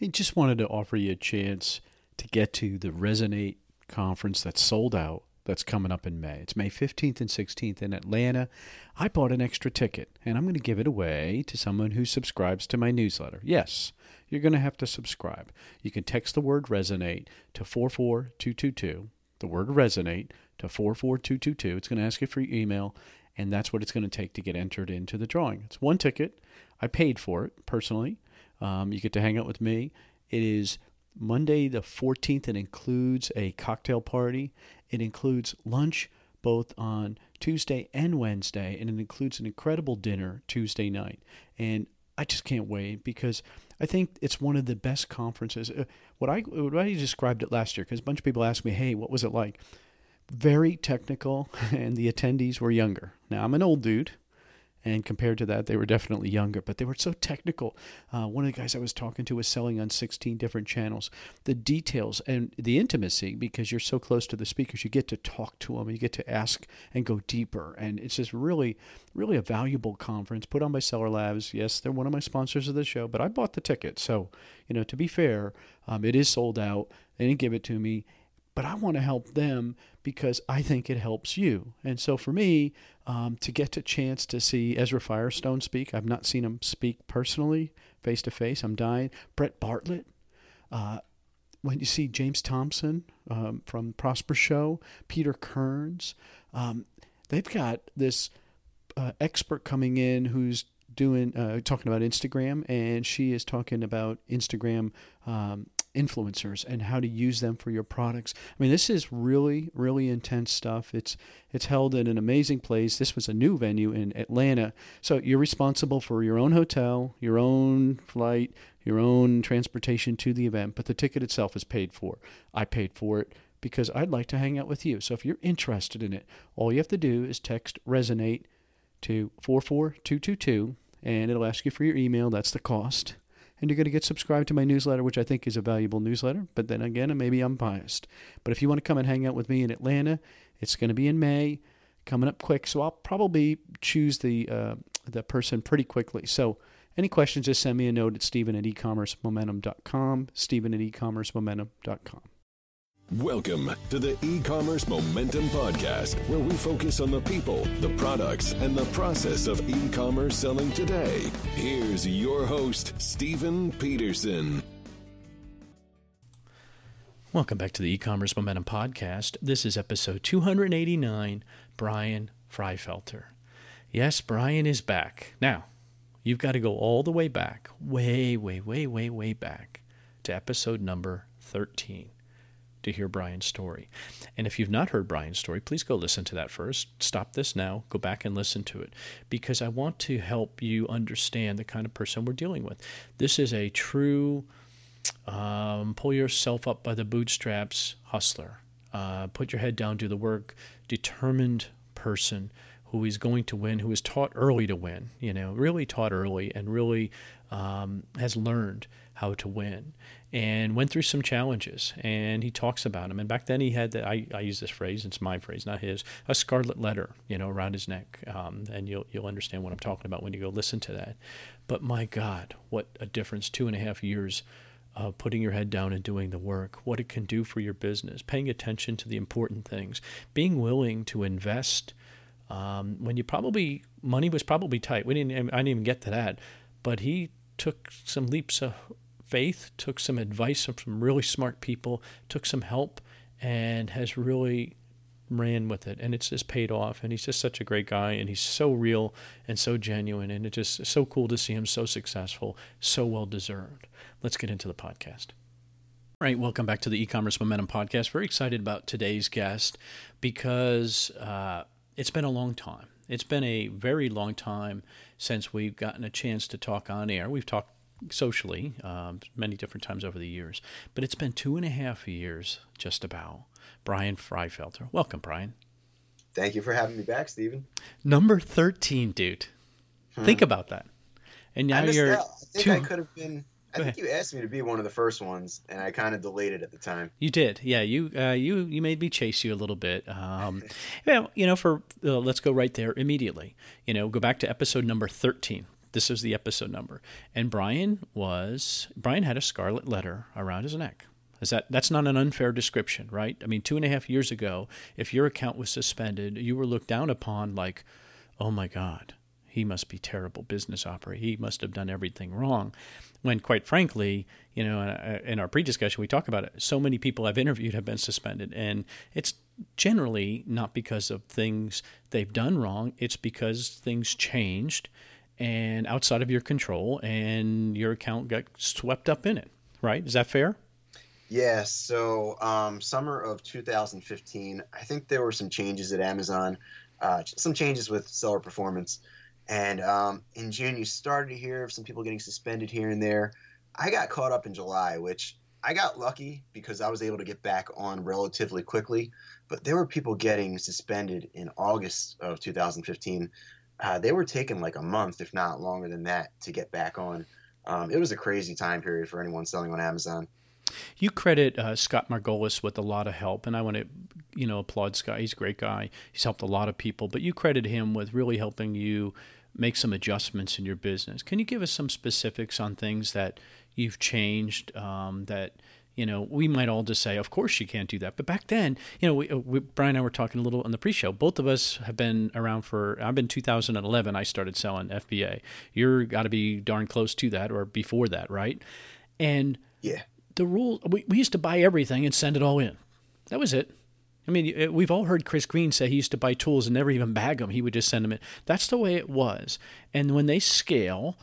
He just wanted to offer you a chance to get to the Resonate conference that's sold out that's coming up in May. It's May 15th and 16th in Atlanta. I bought an extra ticket and I'm going to give it away to someone who subscribes to my newsletter. Yes, you're going to have to subscribe. You can text the word resonate to 44222, the word resonate to 44222. It's going to ask you for your email and that's what it's going to take to get entered into the drawing. It's one ticket. I paid for it personally. Um, you get to hang out with me. It is Monday the 14th. It includes a cocktail party. It includes lunch both on Tuesday and Wednesday, and it includes an incredible dinner Tuesday night. And I just can't wait because I think it's one of the best conferences. Uh, what I what I described it last year because a bunch of people asked me, "Hey, what was it like?" Very technical, and the attendees were younger. Now I'm an old dude, and compared to that, they were definitely younger, but they were so technical. Uh, one of the guys I was talking to was selling on 16 different channels. The details and the intimacy, because you're so close to the speakers, you get to talk to them, you get to ask and go deeper. And it's just really, really a valuable conference put on by Seller Labs. Yes, they're one of my sponsors of the show, but I bought the ticket. So, you know, to be fair, um, it is sold out. They didn't give it to me but I want to help them because I think it helps you. And so for me, um, to get a chance to see Ezra Firestone speak, I've not seen him speak personally, face to face. I'm dying. Brett Bartlett. Uh, when you see James Thompson um, from Prosper Show, Peter Kearns, um, they've got this uh, expert coming in who's doing uh, talking about Instagram, and she is talking about Instagram um, influencers and how to use them for your products. I mean, this is really, really intense stuff. It's it's held in an amazing place. This was a new venue in Atlanta, so you're responsible for your own hotel, your own flight, your own transportation to the event, but the ticket itself is paid for. I paid for it because I'd like to hang out with you. So if you're interested in it, all you have to do is text resonate to 44222 and it'll ask you for your email. That's the cost and you're going to get subscribed to my newsletter, which I think is a valuable newsletter. But then again, maybe I'm biased. But if you want to come and hang out with me in Atlanta, it's going to be in May, coming up quick. So I'll probably choose the uh, the person pretty quickly. So any questions, just send me a note at Stephen at ecommercemomentum.com, Stephen at ecommercemomentum.com. Welcome to the e-commerce momentum podcast, where we focus on the people, the products, and the process of e-commerce selling today. Here's your host, Stephen Peterson. Welcome back to the e-commerce momentum podcast. This is episode 289, Brian Freifelder. Yes, Brian is back. Now, you've got to go all the way back, way, way, way, way, way back to episode number 13 to hear Brian's story. And if you've not heard Brian's story, please go listen to that first. Stop this now, go back and listen to it because I want to help you understand the kind of person we're dealing with. This is a true um, pull yourself up by the bootstraps hustler. Uh, put your head down, do the work, determined person who is going to win, who is taught early to win, you know, really taught early and really um, has learned how to win and went through some challenges and he talks about them and back then he had the, I, I use this phrase it's my phrase not his a scarlet letter you know around his neck um, and you'll, you'll understand what i'm talking about when you go listen to that. But my god what a difference two and a half years of putting your head down and doing the work what it can do for your business paying attention to the important things being willing to invest um, when you probably money was probably tight. We didn't i didn't even get to that but he took some leaps of faith, took some advice from some really smart people, took some help, and has really ran with it. And it's just paid off. And he's just such a great guy. And he's so real and so genuine. And it's just so cool to see him so successful so well deserved. Let's get into the podcast. All right. Welcome back to the e-commerce momentum podcast. Very excited about today's guest because uh, it's been a long time. It's been a very long time since we've gotten a chance to talk on air. We've talked socially um, many different times over the years. But it's been two and a half years, just about. Brian Freifelder. Welcome, Brian. Thank you for having me back, Stephen. Number 13, dude. Hmm. Think about that. And now you're. That. I think two... I could have been. I think you asked me to be one of the first ones, and I kind of delayed it at the time. You did, yeah. You uh, you you made me chase you a little bit. Um, well, you know, for uh, let's go right there immediately. You know, go back to episode number thirteen This is the episode number. And Brian was Brian had a scarlet letter around his neck. Is that that's not an unfair description, right? I mean, two and a half years ago, if your account was suspended, you were looked down upon like, oh my God, he must be terrible business operator. He must have done everything wrong. When quite frankly, you know, uh, in our pre-discussion, we talk about it. So many people I've interviewed have been suspended, and it's generally not because of things they've done wrong. It's because things changed and outside of your control, and your account got swept up in it. Right? Is that fair? Yeah. So, um, summer of 2015, I think there were some changes at Amazon, uh, some changes with seller performance. And um, in June, you started to hear of some people getting suspended here and there. I got caught up in July, which I got lucky because I was able to get back on relatively quickly. But there were people getting suspended in August of 2015 uh, they were taking like a month, if not longer than that, to get back on. Um, it was a crazy time period for anyone selling on Amazon. You credit uh, Scott Margolius with a lot of help, and I want to, you know, applaud Scott. He's a great guy. He's helped a lot of people, but you credit him with really helping you make some adjustments in your business. Can you give us some specifics on things that you've changed um, that you know, we might all just say, of course you can't do that. But back then, you know, we, uh, we, Brian and I were talking a little on the pre-show. Both of us have been around for. I've been 2011. I started selling FBA. You're got to be darn close to that or before that, right? And yeah, the rule we, we used to buy everything and send it all in. That was it. I mean, we've all heard Chris Green say he used to buy tools and never even bag them. He would just send them in. That's the way it was. And when they scale,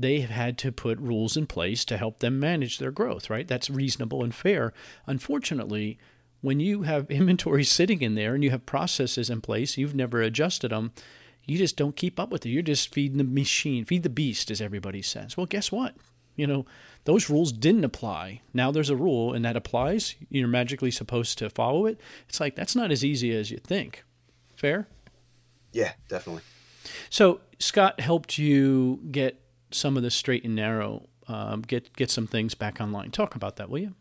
they have had to put rules in place to help them manage their growth, right? That's reasonable and fair. Unfortunately, when you have inventory sitting in there and you have processes in place, you've never adjusted them, you just don't keep up with it. You're just feeding the machine, feed the beast, as everybody says. Well, guess what? You know, those rules didn't apply. Now there's a rule and that applies. You're magically supposed to follow it. It's like that's not as easy as you think. Fair? Yeah, definitely. So Scott helped you get some of the straight and narrow, um, get get some things back online. Talk about that, will you?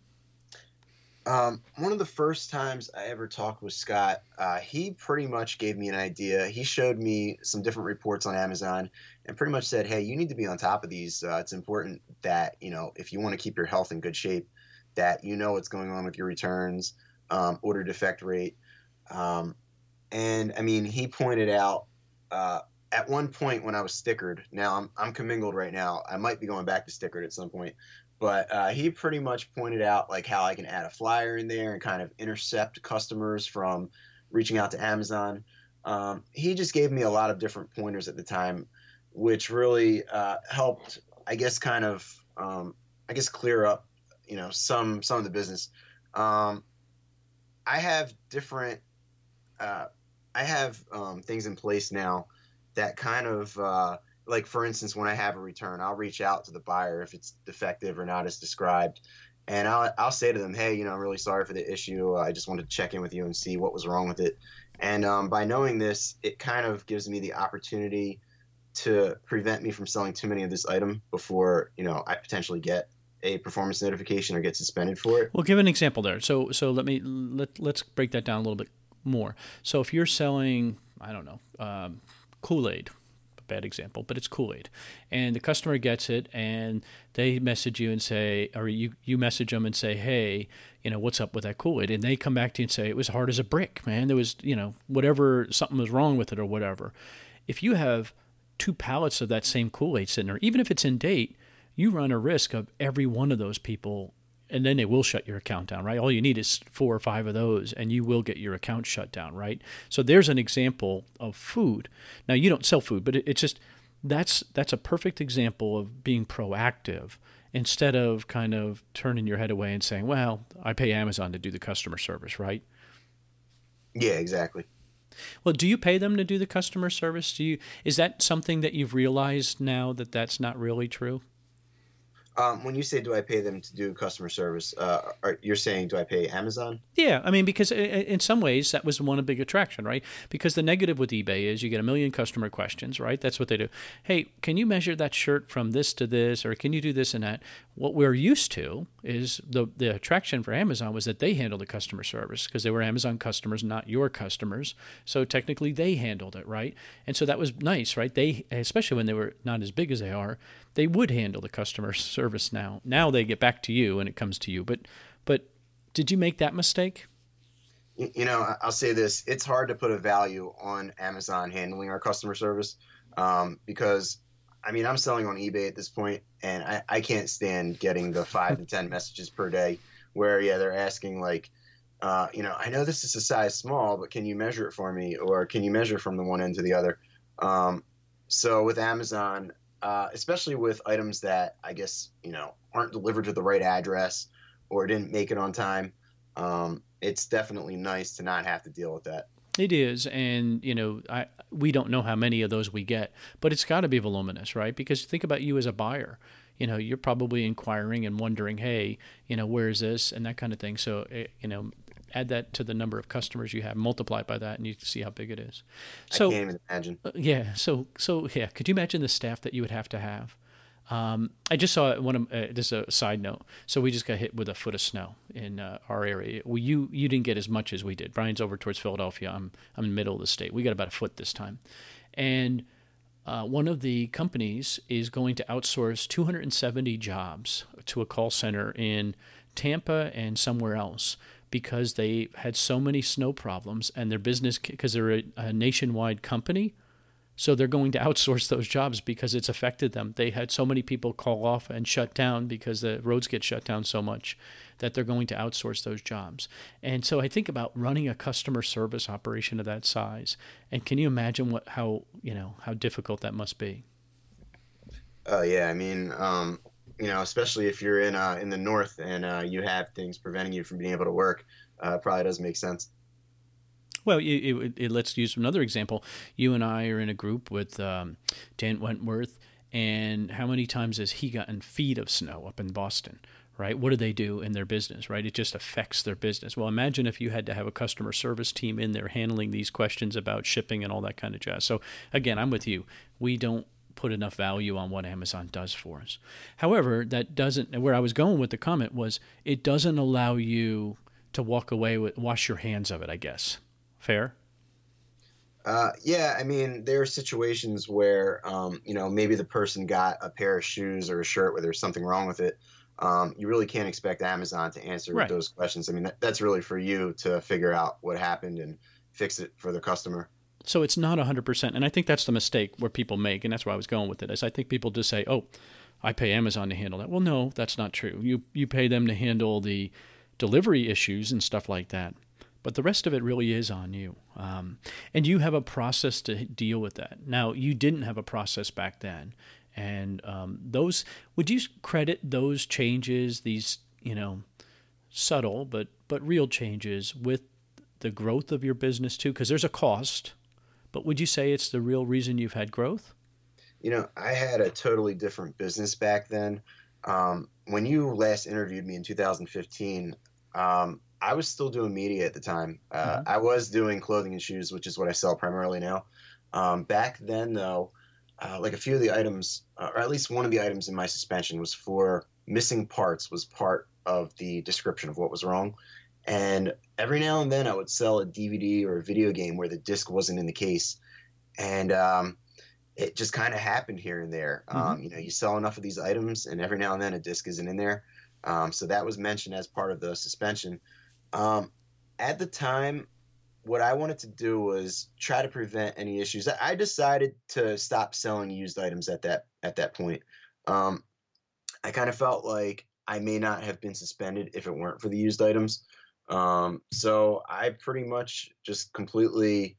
Um, one of the first times I ever talked with Scott, uh, he pretty much gave me an idea. He showed me some different reports on Amazon and pretty much said, "Hey, you need to be on top of these. Uh, it's important that you know if you want to keep your health in good shape, that you know what's going on with your returns, um, order defect rate." Um, and I mean, he pointed out uh, at one point when I was stickered, now I'm I'm commingled right now. I might be going back to stickered at some point, but uh, he pretty much pointed out like how I can add a flyer in there and kind of intercept customers from reaching out to Amazon. Um, he just gave me a lot of different pointers at the time, which really uh, helped, I guess, kind of, um, I guess, clear up, you know, some some of the business. Um, I have different, uh, I have um, things in place now that kind of uh, like for instance when i have a return i'll reach out to the buyer if it's defective or not as described and I'll, I'll say to them hey you know i'm really sorry for the issue. I just wanted to check in with you and see what was wrong with it and um, by knowing this it kind of gives me the opportunity to prevent me from selling too many of this item before you know i potentially get a performance notification or get suspended for it. Well give an example there. So so let me let, let's break that down a little bit more. So if you're selling i don't know um, Kool Aid. Bad example, but it's Kool Aid. And the customer gets it and they message you and say, or you, you message them and say, hey, you know, what's up with that Kool Aid? And they come back to you and say, it was hard as a brick, man. There was, you know, whatever, something was wrong with it or whatever. If you have two pallets of that same Kool Aid sitting there, even if it's in date, you run a risk of every one of those people and then they will shut your account down, right? All you need is four or five of those, and you will get your account shut down, right? So there's an example of food. Now you don't sell food, but it, it's just that's that's a perfect example of being proactive instead of kind of turning your head away and saying, "Well, I pay Amazon to do the customer service," right? Yeah, exactly. Well, do you pay them to do the customer service? Do you is that something that you've realized now that that's not really true? Um, when you say do I pay them to do customer service, uh, are, you're saying do I pay Amazon? Yeah, I mean because in some ways that was one big attraction, right? Because the negative with eBay is you get a million customer questions, right? That's what they do. Hey, can you measure that shirt from this to this, or can you do this and that? What we're used to is the the attraction for Amazon was that they handled the customer service because they were Amazon customers, not your customers. So technically, they handled it, right? And so that was nice, right? They, especially when they were not as big as they are, they would handle the customer service. Now, now they get back to you and it comes to you. But, but did you make that mistake? You know, I'll say this: it's hard to put a value on Amazon handling our customer service um, because I mean, I'm selling on eBay at this point, and I, I can't stand getting the five to ten messages per day where yeah they're asking like, uh, you know, I know this is a size small, but can you measure it for me, or can you measure from the one end to the other? Um, so with Amazon, uh, especially with items that I guess you know aren't delivered to the right address or didn't make it on time, um, it's definitely nice to not have to deal with that. It is, and you know, I we don't know how many of those we get, but it's got to be voluminous, right? Because think about you as a buyer. You know, you're probably inquiring and wondering, hey, you know, where is this and that kind of thing. So, eh, you know, add that to the number of customers you have, multiply by that, and you can see how big it is. So, I can't even imagine. Uh, yeah. So, so yeah. Could you imagine the staff that you would have to have? Um, I just saw one of uh, this is a side note. So we just got hit with a foot of snow in uh, our area. Well, you you didn't get as much as we did. Brian's over towards Philadelphia. I'm I'm in the middle of the state. We got about a foot this time, and uh, one of the companies is going to outsource 270 jobs to a call center in Tampa and somewhere else because they had so many snow problems and their business because they're a, a nationwide company so they're going to outsource those jobs because it's affected them. They had so many people call off and shut down because the roads get shut down so much that they're going to outsource those jobs. And so I think about running a customer service operation of that size. And can you imagine what how you know how difficult that must be? Uh, yeah, I mean, um, you know, especially if you're in uh, in the north and uh, you have things preventing you from being able to work, uh, probably does make sense. Well, it, it, it, let's use another example. You and I are in a group with um, Dan Wentworth, and how many times has he gotten feet of snow up in Boston? Right? What do they do in their business? Right? It just affects their business. Well, imagine if you had to have a customer service team in there handling these questions about shipping and all that kind of jazz. So, again, I'm with you. We don't put enough value on what Amazon does for us. However, that doesn't, where I was going with the comment was it doesn't allow you to walk away with, wash your hands of it, I guess. Fair. Uh, yeah, I mean, there are situations where, um, you know, maybe the person got a pair of shoes or a shirt where there's something wrong with it. Um, you really can't expect Amazon to answer right. those questions. I mean, that, that's really for you to figure out what happened and fix it for the customer. So it's not 100%. And I think that's the mistake where people make. And that's where I was going with it. Is I think people just say, oh, I pay Amazon to handle that. Well, no, that's not true. You, you pay them to handle the delivery issues and stuff like that but the rest of it really is on you. Um, and you have a process to deal with that. Now, you didn't have a process back then. And um, those, would you credit those changes, these, you know, subtle but, but real changes with the growth of your business too? Because there's a cost, but would you say it's the real reason you've had growth? You know, I had a totally different business back then. Um, when you last interviewed me in 2015, um, I was still doing media at the time. Uh, mm-hmm. I was doing clothing and shoes, which is what I sell primarily now. Um, back then, though, uh, like a few of the items, uh, or at least one of the items in my suspension, was for missing parts. Was part of the description of what was wrong. And every now and then, I would sell a DVD or a video game where the disc wasn't in the case, and um, it just kind of happened here and there. Mm-hmm. Um, you know, you sell enough of these items, and every now and then, a disc isn't in there. Um, so that was mentioned as part of the suspension. Um, at the time, what I wanted to do was try to prevent any issues. I decided to stop selling used items at that at that point. Um, I kind of felt like I may not have been suspended if it weren't for the used items. Um, so I pretty much just completely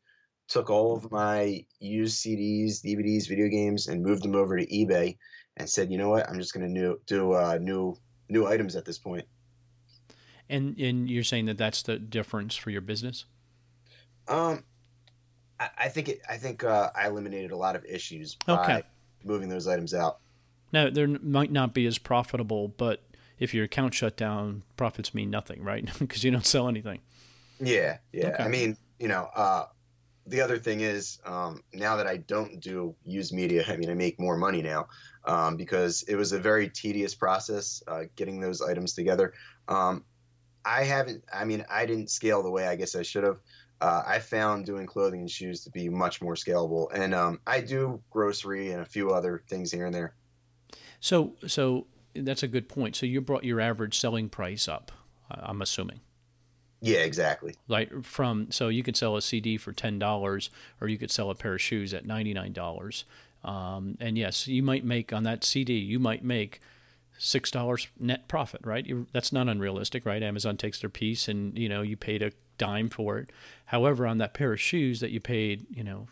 took all of my used CDs, DVDs, video games, and moved them over to eBay, and said, you know what, I'm just going to do uh, new new items at this point. And and you're saying that that's the difference for your business? Um, I, I think it. I think uh, I eliminated a lot of issues by okay. moving those items out. Now, there might not be as profitable, but if your account shut down, profits mean nothing, right? Because you don't sell anything. Yeah, yeah. Okay. I mean, you know, uh, the other thing is um, now that I don't do used media, I mean, I make more money now um, because it was a very tedious process uh, getting those items together. Um, I haven't, I mean, I didn't scale the way I guess I should have. Uh, I found doing clothing and shoes to be much more scalable, and um, I do grocery and a few other things here and there. So, so that's a good point. So you brought your average selling price up. I'm assuming. Yeah, exactly. Like from so you could sell a CD for ten dollars, or you could sell a pair of shoes at ninety nine dollars. Um, and yes, you might make on that CD, you might make six dollars net profit, right? you that's not unrealistic, right? Amazon takes their piece, and you know you paid a dime for it. However, on that pair of shoes that you paid, you know,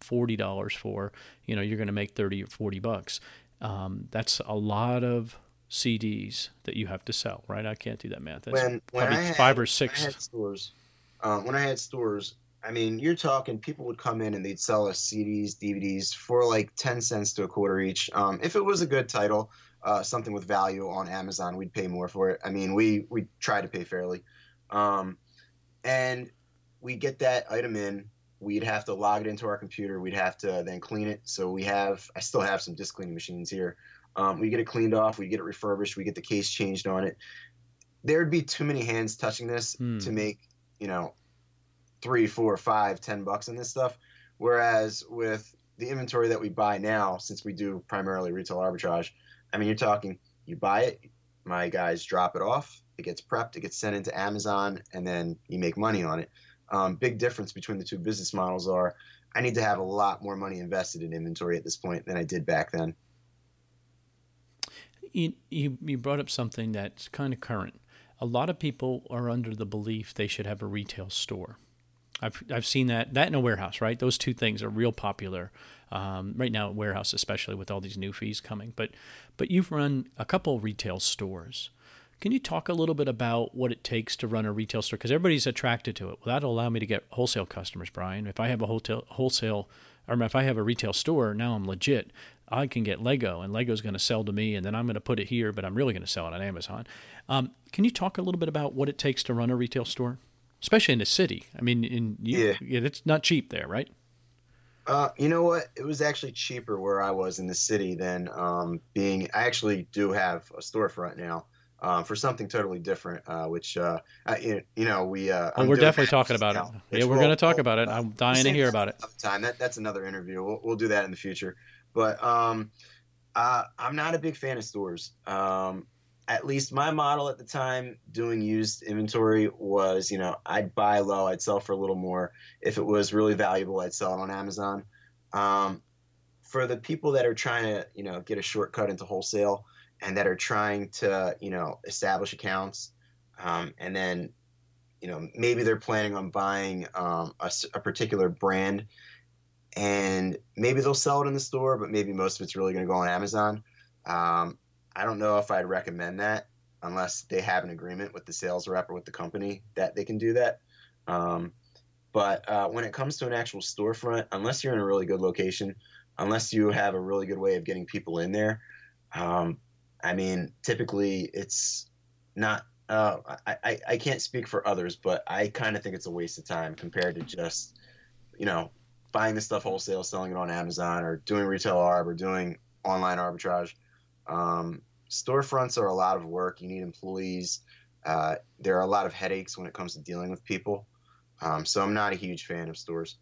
forty dollars for, you know, you're going to make thirty or forty bucks. Um, that's a lot of CDs that you have to sell, right? I can't do that math. That's when, when probably had, five or six. When stores, uh, when I had stores, I mean, you're talking people would come in and they'd sell us CDs, DVDs for like 10 cents to a quarter each. Um, if it was a good title, uh, something with value on Amazon, we'd pay more for it. I mean, we we try to pay fairly. Um, and we get that item in. We'd have to log it into our computer. We'd have to then clean it. So we have, I still have some disc cleaning machines here. Um, we get it cleaned off, we get it refurbished, we get the case changed on it. There'd be too many hands touching this Hmm. to make, you know, three, four, five, ten bucks on this stuff. Whereas with the inventory that we buy now, since we do primarily retail arbitrage, I mean, you're talking, you buy it, my guys drop it off, it gets prepped, it gets sent into Amazon, and then you make money on it. Um, big difference between the two business models are I need to have a lot more money invested in inventory at this point than I did back then. You, you, you brought up something that's kind of current. A lot of people are under the belief they should have a retail store. I've, I've seen that that in a warehouse, right? Those two things are real popular um, right now at warehouse, especially with all these new fees coming. But but you've run a couple retail stores. Can you talk a little bit about what it takes to run a retail store? Because everybody's attracted to it. Well, that'll allow me to get wholesale customers, Brian. If I have a wholesale wholesale, or if I have a retail store, now I'm legit. I can get Lego, and Lego's going to sell to me, and then I'm going to put it here, but I'm really going to sell it on Amazon. Um, can you talk a little bit about what it takes to run a retail store, especially in the city? I mean, in you, Yeah. it's not cheap there, right? Uh, you know what? It was actually cheaper where I was in the city than um, being. I actually do have a storefront now um, for something totally different, uh, which uh, I, you know we. Uh, oh, we're definitely talking about now, which Yeah, we're we'll- going to talk we'll- about it. I'm dying to hear about it. Time that that's another interview. We'll we'll do that in the future. But um, uh, I'm not a big fan of stores. Um, at least my model at the time doing used inventory was, you know, I'd buy low, I'd sell for a little more. If it was really valuable, I'd sell it on Amazon. Um, for the people that are trying to, you know, get a shortcut into wholesale and that are trying to, you know, establish accounts, um, and then, you know, maybe they're planning on buying um, a, a particular brand, and maybe they'll sell it in the store, but maybe most of it's really going to go on Amazon. Um, I don't know if I'd recommend that unless they have an agreement with the sales rep or with the company that they can do that. Um, but uh, when it comes to an actual storefront, unless you're in a really good location, unless you have a really good way of getting people in there, um, I mean, typically it's not. Uh, I, I I can't speak for others, but I kind of think it's a waste of time compared to just, you know, buying the stuff wholesale, selling it on Amazon, or doing retail arb, or doing online arbitrage. Um, storefronts are a lot of work. You need employees. Uh, there are a lot of headaches when it comes to dealing with people. Um, so I'm not a huge fan of stores.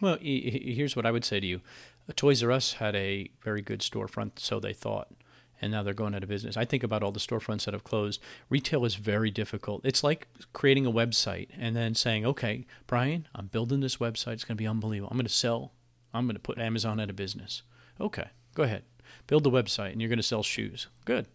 Well, he- he- here's what I would say to you: Toys R Us had a very good storefront, so they thought, and now they're going out of business. I think about all the storefronts that have closed. Retail is very difficult. It's like creating a website and then saying, "Okay, Brian, I'm building this website. It's going to be unbelievable. I'm going to sell. I'm going to put Amazon out of business." Okay, go ahead, build the website, and you're going to sell shoes. Good.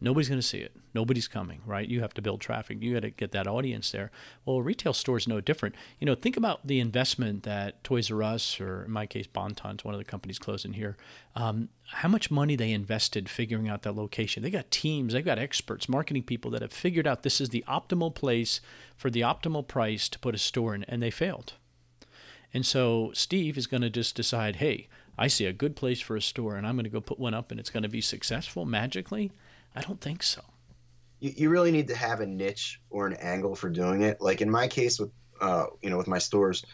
Nobody's going to see it. Nobody's coming, right? You have to build traffic. You got to get that audience there. Well, retail store is no different. You know, think about the investment that Toys R Us, or in my case, Bon-Ton's, one of the companies closing here, um, how much money they invested figuring out that location. They got teams, they've got experts, marketing people that have figured out this is the optimal place for the optimal price to put a store in, and they failed. And so Steve is going to just decide, hey, I see a good place for a store, and I'm going to go put one up, and it's going to be successful magically. I don't think so. You, you really need to have a niche or an angle for doing it. Like in my case with, uh, you know, with my stores,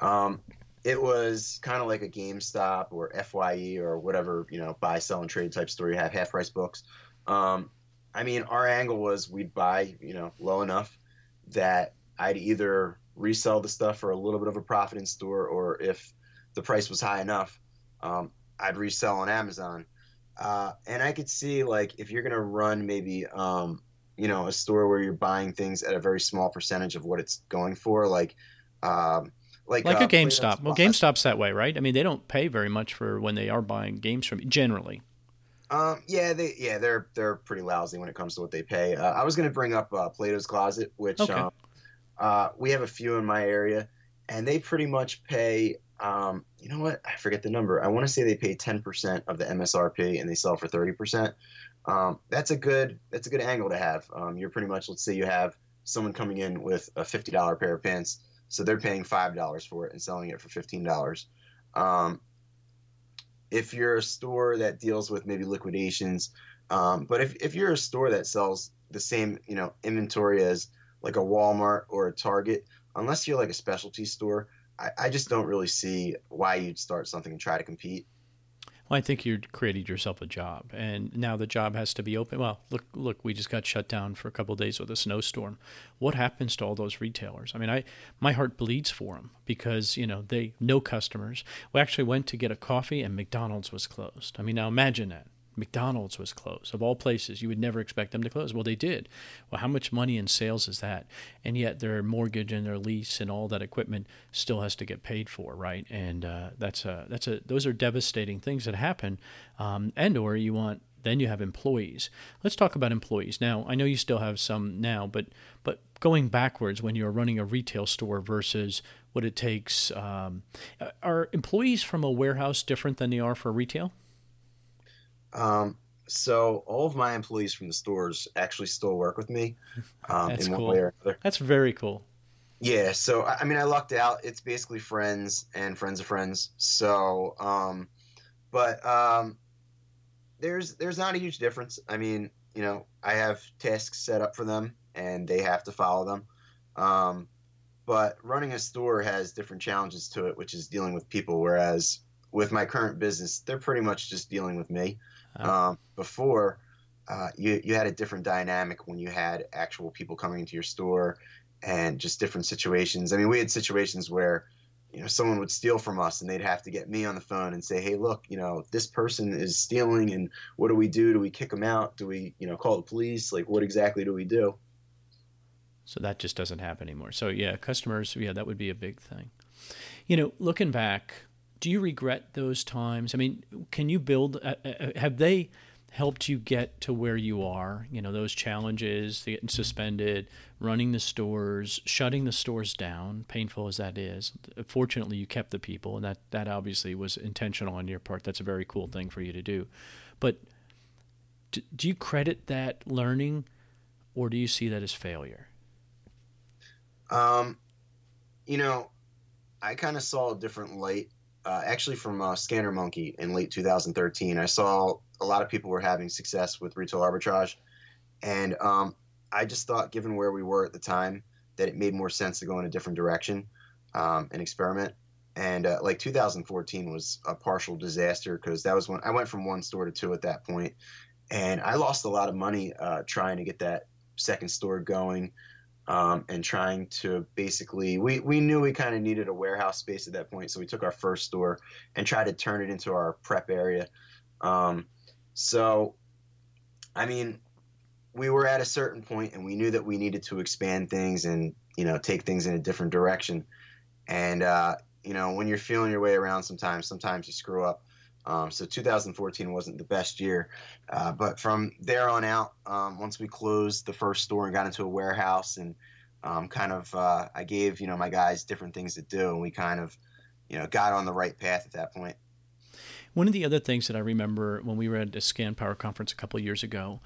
Um, it was kind of like a GameStop or FYE or whatever you know buy, sell, and trade type store. You have half price books. Um, I mean, our angle was we'd buy you know low enough that I'd either resell the stuff for a little bit of a profit in store, or if the price was high enough, um, I'd resell on Amazon. Uh, and I could see like if you're gonna run maybe um, you know a store where you're buying things at a very small percentage of what it's going for, like um, like like uh, a GameStop. Well, GameStop's that way, right? I mean, they don't pay very much for when they are buying games from you, generally. Um, yeah, they yeah they're they're pretty lousy when it comes to what they pay. Uh, I was going to bring up uh, Plato's Closet, which okay. um, uh, we have a few in my area, and they pretty much pay. Um, you know what? I forget the number. I want to say they pay ten percent of the MSRP, and they sell for thirty percent. Um, that's a good that's a good angle to have. Um, you're pretty much let's say you have someone coming in with a fifty dollar pair of pants so they're paying five dollars for it and selling it for fifteen dollars. Um, if you're a store that deals with maybe liquidations, um, but if, if you're a store that sells the same you know inventory as like a Walmart or a Target, unless you're like a specialty store, I, I just don't really see why you'd start something and try to compete. Well, I think you created yourself a job, and now the job has to be open. Well, look, look, we just got shut down for a couple days with a snowstorm. What happens to all those retailers? I mean, I my heart bleeds for them because you know they no customers. We actually went to get a coffee, and McDonald's was closed. I mean, now imagine that. McDonald's was closed. Of all places, you would never expect them to close. Well, they did. Well, how much money in sales is that? And yet their mortgage and their lease and all that equipment still has to get paid for, right? And uh, that's a that's a those are devastating things that happen. Um, and or you want then you have employees. Let's talk about employees now. I know you still have some now, but but going backwards when you're running a retail store versus what it takes. Um, are employees from a warehouse different than they are for retail? Um, so all of my employees from the stores actually still work with me um, That's in one cool. way or another. That's very cool. Yeah, so I mean, I lucked out. It's basically friends and friends of friends. So, um, but um, there's there's not a huge difference. I mean, you know, I have tasks set up for them, and they have to follow them. Um, but running a store has different challenges to it, which is dealing with people. Whereas with my current business, they're pretty much just dealing with me. Oh. Um, before, uh, you you had a different dynamic when you had actual people coming into your store and just different situations. I mean, we had situations where you know someone would steal from us and they'd have to get me on the phone and say, "Hey, look, you know, this person is stealing, and what do we do? Do we kick them out? Do we you know call the police? Like, what exactly do we do?" So that just doesn't happen anymore. So yeah, customers, yeah, that would be a big thing. You know, looking back, do you regret those times? I mean, can you build? Uh, uh, uh, have they helped you get to where you are? You know, those challenges, getting suspended, running the stores, shutting the stores down, painful as that is. Fortunately, you kept the people, and that that obviously was intentional on your part. That's a very cool thing for you to do. But do, do you credit that learning, or do you see that as failure? Um, you know, I kind of saw a different light uh, actually from uh, Scanner Monkey in late 2013. I saw a lot of people were having success with retail arbitrage, and um, I just thought, given where we were at the time, that it made more sense to go in a different direction um, and experiment. And uh, like 2014 was a partial disaster because that was when I went from one store to two at that point, and I lost a lot of money uh, trying to get that second store going um, and trying to basically we, we knew we kind of needed a warehouse space at that point so we took our first store and tried to turn it into our prep area. Um, so i mean we were at a certain point and we knew that we needed to expand things and you know take things in a different direction. And uh, you know when you're feeling your way around sometimes sometimes you screw up um, so 2014 wasn't the best year, uh, but from there on out, um, once we closed the first store and got into a warehouse, and um, kind of uh, I gave you know my guys different things to do, and we kind of you know got on the right path at that point. One of the other things that I remember when we were at a Scan Power conference a couple years ago,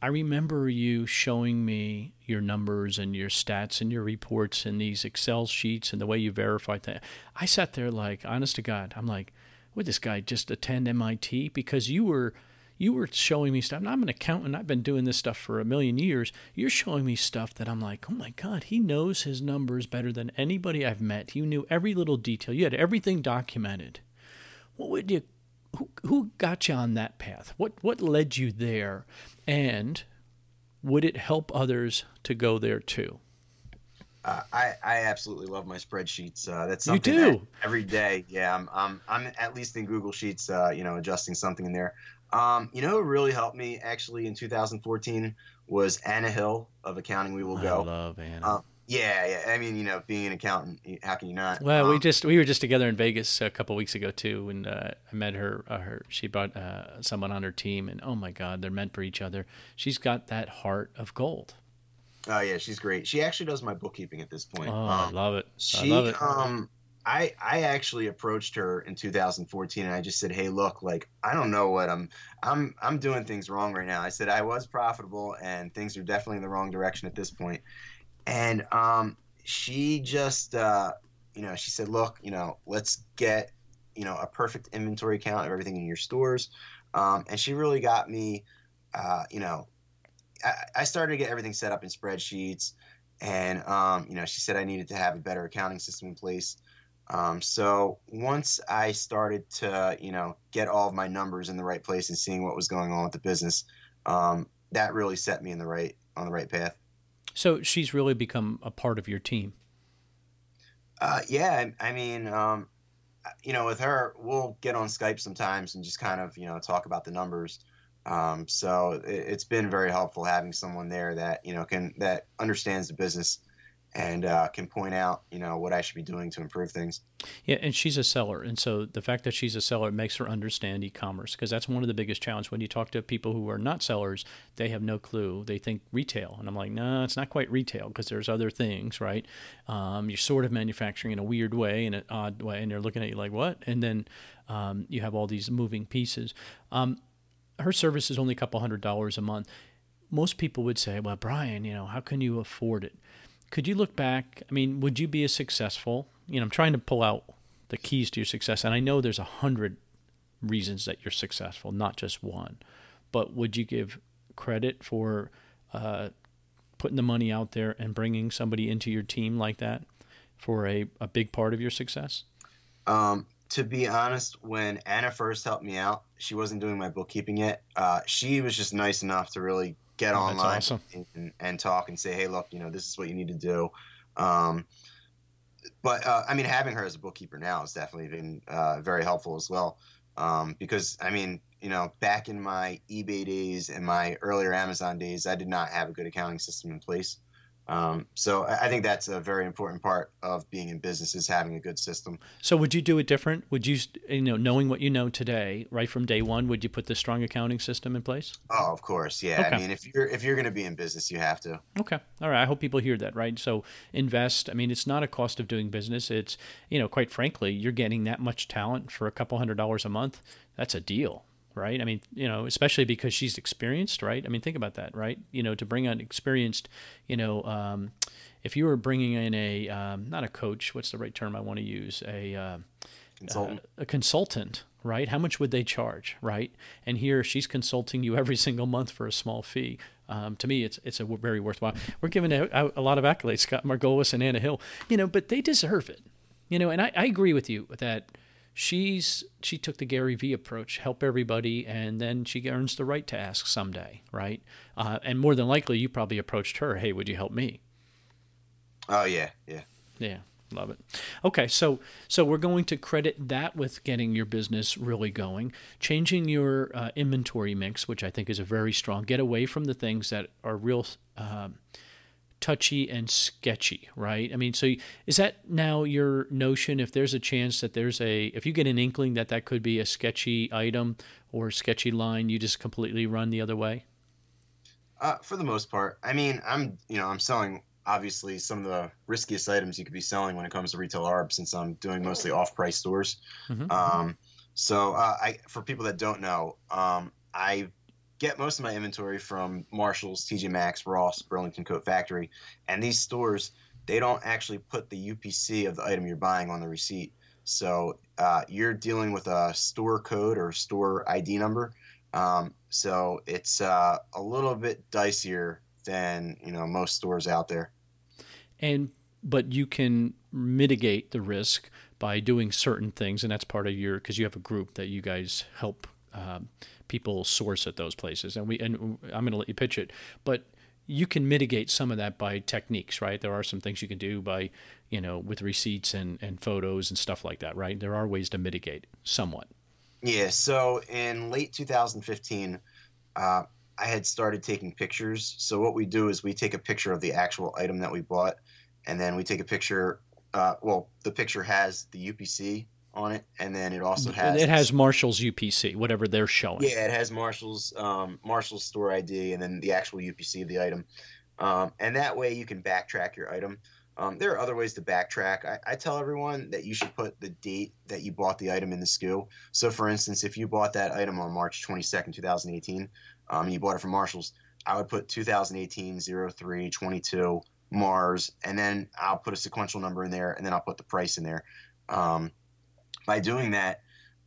I remember you showing me your numbers and your stats and your reports and these Excel sheets and the way you verified that. I sat there like, honest to God, I'm like, would this guy just attend MIT? Because you were you were showing me stuff. And I'm an accountant. I've been doing this stuff for a million years. You're showing me stuff that I'm like, oh my God, he knows his numbers better than anybody I've met. You knew every little detail. You had everything documented. What would you, who, who got you on that path? What, what led you there? And would it help others to go there too? Uh, I, I absolutely love my spreadsheets. Uh, that's something you do every day. Yeah, I'm, I'm, I'm at least in Google Sheets, uh, you know, adjusting something in there. Um, you know, who really helped me actually in 2014 was Anna Hill of Accounting We Will Go. I love Anna. Uh, yeah, yeah. I mean, you know, being an accountant, how can you not? Well, um, we just we were just together in Vegas a couple weeks ago too, and uh, I met her. Uh, her she brought uh, someone on her team, and oh my God, they're meant for each other. She's got that heart of gold. Oh yeah, she's great. She actually does my bookkeeping at this point. Oh, um, I love it. She, I love it. um, I I actually approached her in 2014 and I just said, "Hey, look, like I don't know what I'm I'm I'm doing things wrong right now." I said I was profitable and things are definitely in the wrong direction at this point. And um, she just uh, you know, she said, "Look, you know, let's get you know a perfect inventory count of everything in your stores." Um, and she really got me, uh, you know, I, I started to get everything set up in spreadsheets, and um, you know, she said I needed to have a better accounting system in place. Um, so once I started to, you know, get all of my numbers in the right place and seeing what was going on with the business, um, that really set me in the right on the right path. So she's really become a part of your team. Uh, yeah, I, I mean, um, you know, with her, we'll get on Skype sometimes and just kind of, you know, talk about the numbers. Um, so it, has been very helpful having someone there that you know can that understands the business and uh, can point out you know what I should be doing to improve things. Yeah, and she's a seller, and so the fact that she's a seller makes her understand e-commerce because that's one of the biggest challenges when you talk to people who are not sellers. They have no clue. They think retail, and I'm like, no, it's not quite retail because there's other things, right? Um, you're sort of manufacturing in a weird way, in an odd way, and they're looking at you like, what? And then um, you have all these moving pieces. Um, her service is only a couple hundred dollars a month. Most people would say, well, Brian, you know, how can you afford it? Could you look back? I mean, would you be as successful? You know, I'm trying to pull out the keys to your success, and I know there's a hundred reasons that you're successful, not just one. But would you give credit for uh, putting the money out there and bringing somebody into your team like that for a, a big part of your success? Um, to be honest, when Anna first helped me out, she wasn't doing my bookkeeping yet. Uh, she was just nice enough to really get oh, online awesome. and, and, talk and say, "Hey, look, you know, this is what you need to do." Um, but uh, I mean, having her as a bookkeeper now has definitely been uh, very helpful as well. Um, because I mean, you know, back in my eBay days and my earlier Amazon days, I did not have a good accounting system in place. Um, so I think that's a very important part of being in business is having a good system. So would you do it different? Would you, you know, knowing what you know today, right from day one, would you put the strong accounting system in place? Oh, of course, yeah. Okay. I mean, if you're if you're going to be in business, you have to. Okay, all right. I hope people hear that, right? So invest. I mean, it's not a cost of doing business. It's you know, quite frankly, you're getting that much talent for a couple hundred dollars a month. That's a deal right? I mean, you know, especially because she's experienced, right? I mean, think about that, right? You know, to bring on experienced, you know, um, if you were bringing in a um, not a coach, what's the right term I want to use? A uh, consultant. Uh, a consultant, right? How much would they charge, right? And here she's consulting you every single month for a small fee. Um, to me, it's it's a very worthwhile. We're giving out a, lot of accolades, Scott Margolius and Anna Hill, you know, but they deserve it, you know. And I, I agree with you with that she's she took the Gary Vee approach, help everybody, and then she earns the right to ask someday, right? Uh, and more than likely, you probably approached her, "Hey, would you help me?" Oh yeah, yeah, yeah. Love it. Okay, so so we're going to credit that with getting your business really going, changing your uh, inventory mix, which I think is a very strong. Get away from the things that are real. Um, touchy and sketchy, right? I mean, so is that now your notion? If there's a chance that there's a, if you get an inkling that that could be a sketchy item or sketchy line, you just completely run the other way? Uh, for the most part, I mean, I'm, you know, I'm selling obviously some of the riskiest items you could be selling when it comes to retail arb, since I'm doing mostly off-price stores. Mm-hmm. Um, so, uh, I, for people that don't know, um, I get most of my inventory from Marshalls, TJ Maxx, Ross, Burlington Coat Factory, and these stores they don't actually put the UPC of the item you're buying on the receipt. So uh, you're dealing with a store code or store ID number, Um, so it's uh, a little bit dicier than you know most stores out there. And but you can mitigate the risk by doing certain things, and that's part of your because you have a group that you guys help um, people source at those places. And we and I'm going to let you pitch it, but you can mitigate some of that by techniques, right? There are some things you can do by, you know, with receipts and, and photos and stuff like that, right? There are ways to mitigate somewhat. Yeah. So in late 2015, uh, I had started taking pictures. So what we do is we take a picture of the actual item that we bought, and then we take a picture. Uh, well, the picture has the UPC on it, and then it also has it has Marshall's UPC, whatever they're showing. Yeah, it has Marshall's um, Marshall's store ID, and then the actual UPC of the item, um, and that way you can backtrack your item. Um, there are other ways to backtrack. I, I, tell everyone that you should put the date that you bought the item in the SKU. So, for instance, if you bought that item on March 22nd, 2018, um, and you bought it from Marshall's, I would put 2018 03 22 Mars, and then I'll put a sequential number in there, and then I'll put the price in there. Um, by doing that,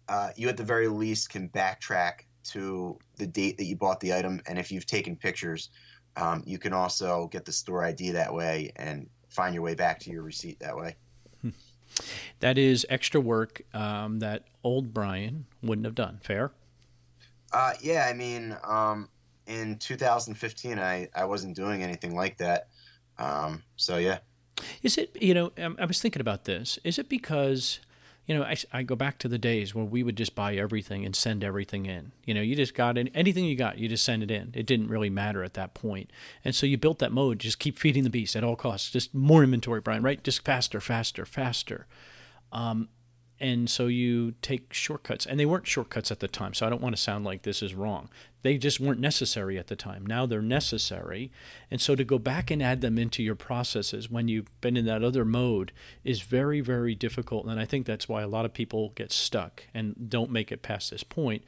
uh, you at the very least can backtrack to the date that you bought the item, and if you've taken pictures, um, you can also get the store ID that way and find your way back to your receipt that way. That is extra work um, that old Brian wouldn't have done. Fair? Uh, yeah, I mean, um, in 2015, I, I wasn't doing anything like that. Um, so, yeah. Is it, you know, um, I was thinking about this. Is it because you know, I, I go back to the days where we would just buy everything and send everything in. You know, you just got in, anything you got, you just send it in. It didn't really matter at that point. And so you built that mode, just keep feeding the beast at all costs, just more inventory, Brian, right? Just faster, faster, faster. Um, and so you take shortcuts and they weren't shortcuts at the time so i don't want to sound like this is wrong. They just weren't necessary at the time. Now they're necessary and so to go back and add them into your processes when you've been in that other mode is very very difficult and i think that's why a lot of people get stuck and don't make it past this point.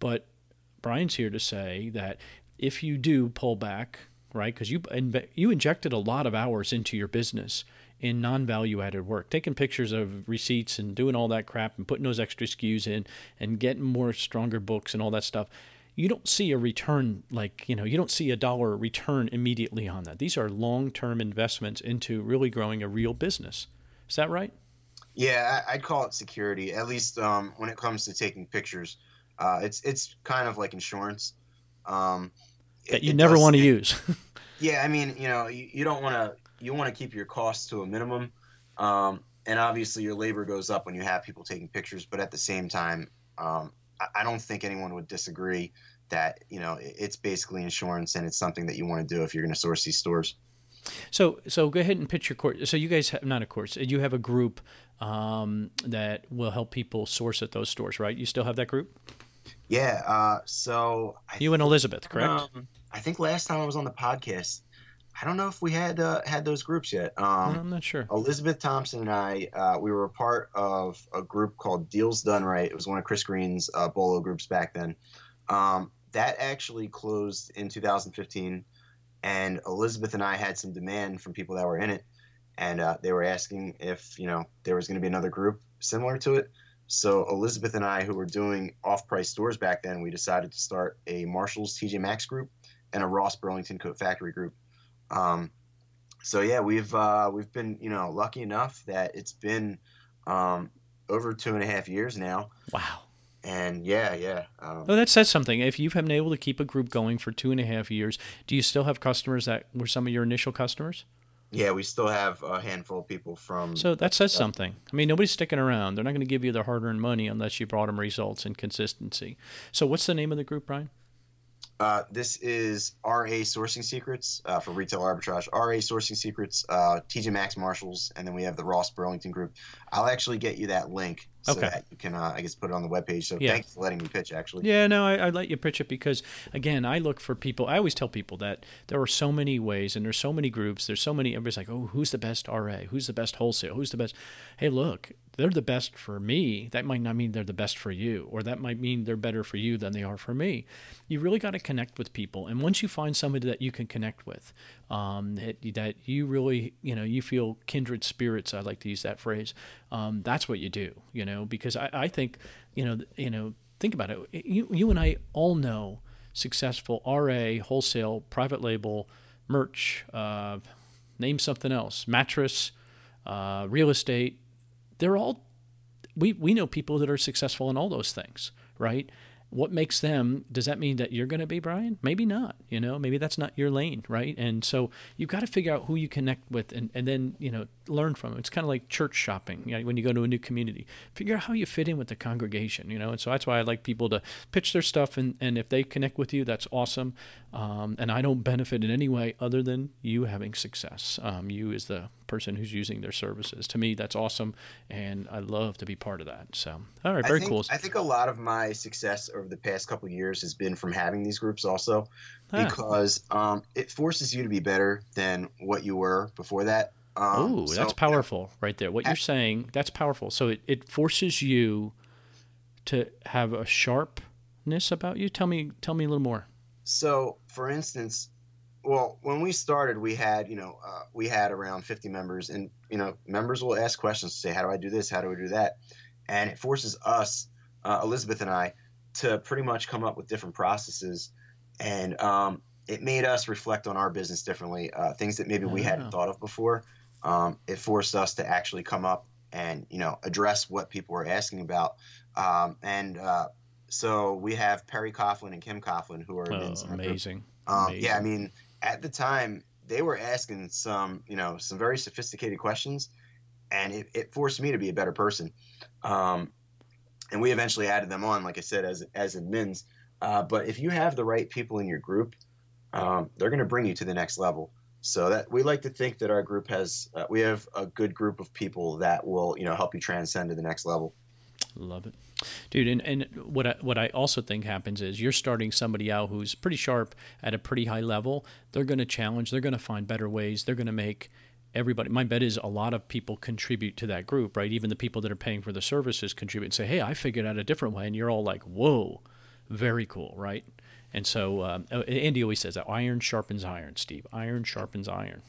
But brian's here to say that if you do pull back right because you you injected a lot of hours into your business in non-value added work, taking pictures of receipts and doing all that crap and putting those extra SKUs in and getting more stronger books and all that stuff. You don't see a return like, you know, you don't see a dollar return immediately on that. These are long-term investments into really growing a real business. Is that right? Yeah, I'd call it security. At least um, when it comes to taking pictures, uh, it's it's kind of like insurance um, that you never want to use. yeah, I mean, you know, you, you don't want to you want to keep your costs to a minimum. Um, and obviously, your labor goes up when you have people taking pictures. But at the same time, um, I, I, don't think anyone would disagree that you know it's basically insurance and it's something that you want to do if you're going to source these stores. So, so go ahead and pitch your course. So you guys have not a course. You have a group um, that will help people source at those stores, right? You still have that group? Yeah. Uh, so I you and Elizabeth, correct? Um, I think last time I was on the podcast, I don't know if we had uh, had those groups yet. Um, I'm not sure. Elizabeth Thompson and I, uh, we were a part of a group called Deals Done Right. It was one of Chris Green's uh, Bolo groups back then. Um, that actually closed in 2015, and Elizabeth and I had some demand from people that were in it, and uh, they were asking if you know there was going to be another group similar to it. So Elizabeth and I, who were doing off-price stores back then, we decided to start a Marshalls TJ Maxx group and a Ross Burlington Coat Factory group um, so yeah, we've uh, we've been you know lucky enough that it's been um, over two and a half years now. Wow. And yeah, yeah. Um, well, that says something. If you've been able to keep a group going for two and a half years, do you still have customers that were some of your initial customers? Yeah, we still have a handful of people from. So that says uh, something. I mean, nobody's sticking around. They're not going to give you their hard-earned money unless you brought them results and consistency. So, what's the name of the group, Brian? Uh, this is RA Sourcing Secrets uh, for retail arbitrage. RA Sourcing Secrets, uh, TJ Maxx Marshalls, and then we have the Ross Burlington Group. I'll actually get you that link so okay. that you can, uh, I guess, put it on the webpage. So yeah. thanks for letting me pitch, actually. Yeah, no, I, I let you pitch it because, again, I look for people. I always tell people that there are so many ways and there's so many groups. There's so many. Everybody's like, oh, who's the best RA? Who's the best wholesale? Who's the best? Hey, look, they're the best for me. That might not mean they're the best for you, or that might mean they're better for you than they are for me. You really got to connect with people. And once you find somebody that you can connect with, um, that, that you really, you know, you feel kindred spirits. I like to use that phrase. Um, that's what you do, you know, because I, I think, you know, you know, think about it. You, you and I all know successful RA, wholesale, private label, merch, uh, name something else, mattress, uh, real estate. They're all, we, we know people that are successful in all those things, right? What makes them does that mean that you're going to be brian? Maybe not you know? Maybe that's not your lane right? And so you've got to figure out who you connect with and, and then you know learn from them it's kind of like church shopping you know, when you go to a new community. Figure out how you fit in with the congregation you know? And so that's why i like people to pitch their stuff and, and if they connect with you that's awesome. Um, and i don't benefit in any way other than you having success. Um, you is the person who's using their services. To me, that's awesome, and I love to be part of that. So, all right, very I think, cool. I think a lot of my success over the past couple years has been from having these groups also, huh. because um, it forces you to be better than what you were before that. Um, oh, so, that's powerful right there. What I, you're saying, that's powerful. So it, it forces you to have a sharpness about you. Tell me, tell me a little more. So, for instance, well, when we started, we had you know uh, we had around 50 members, and you know members will ask questions, say, "How do I do this? How do I do that?" And it forces us, uh, Elizabeth and I, to pretty much come up with different processes, and um, it made us reflect on our business differently, uh, things that maybe we hadn't thought of before. Um, it forced us to actually come up and you know address what people were asking about, um, and uh, so we have Perry Coughlin and Kim Coughlin, who are oh, amazing. Um, amazing. Yeah, I mean, at the time they were asking some you know some very sophisticated questions and it, it forced me to be a better person. Um, and we eventually added them on like i said as as admins. Uh, but if you have the right people in your group um, they're going to bring you to the next level. So that we like to think that our group has uh, we have a good group of people that will you know help you transcend to the next level. Love it dude. And, and what I, what I also think happens is you're starting somebody out who's pretty sharp at a pretty high level. They're going to challenge. They're going to find better ways. They're going to make everybody. My bet is a lot of people contribute to that group, right? Even the people that are paying for the services contribute and say, "Hey, I figured out a different way," and you're all like, "Whoa, very cool," right? And so um, Andy always says that iron sharpens iron. Steve, iron sharpens iron.